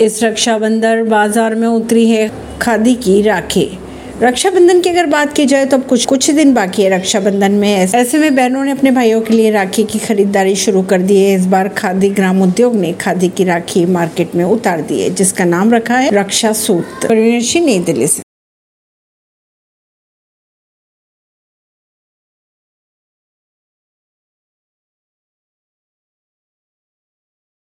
इस रक्षाबंधन बाज़ार में उतरी है खादी की राखी। रक्षाबंधन की अगर बात की जाए तो अब कुछ कुछ दिन बाकी है रक्षाबंधन में। ऐसे में बहनों ने अपने भाइयों के लिए राखी की खरीदारी शुरू कर दी है। इस बार खादी ग्राम उद्योग ने खादी की राखी मार्केट में उतार दी है, जिसका नाम रखा है रक्षा सूत्र नई दिल्ली से।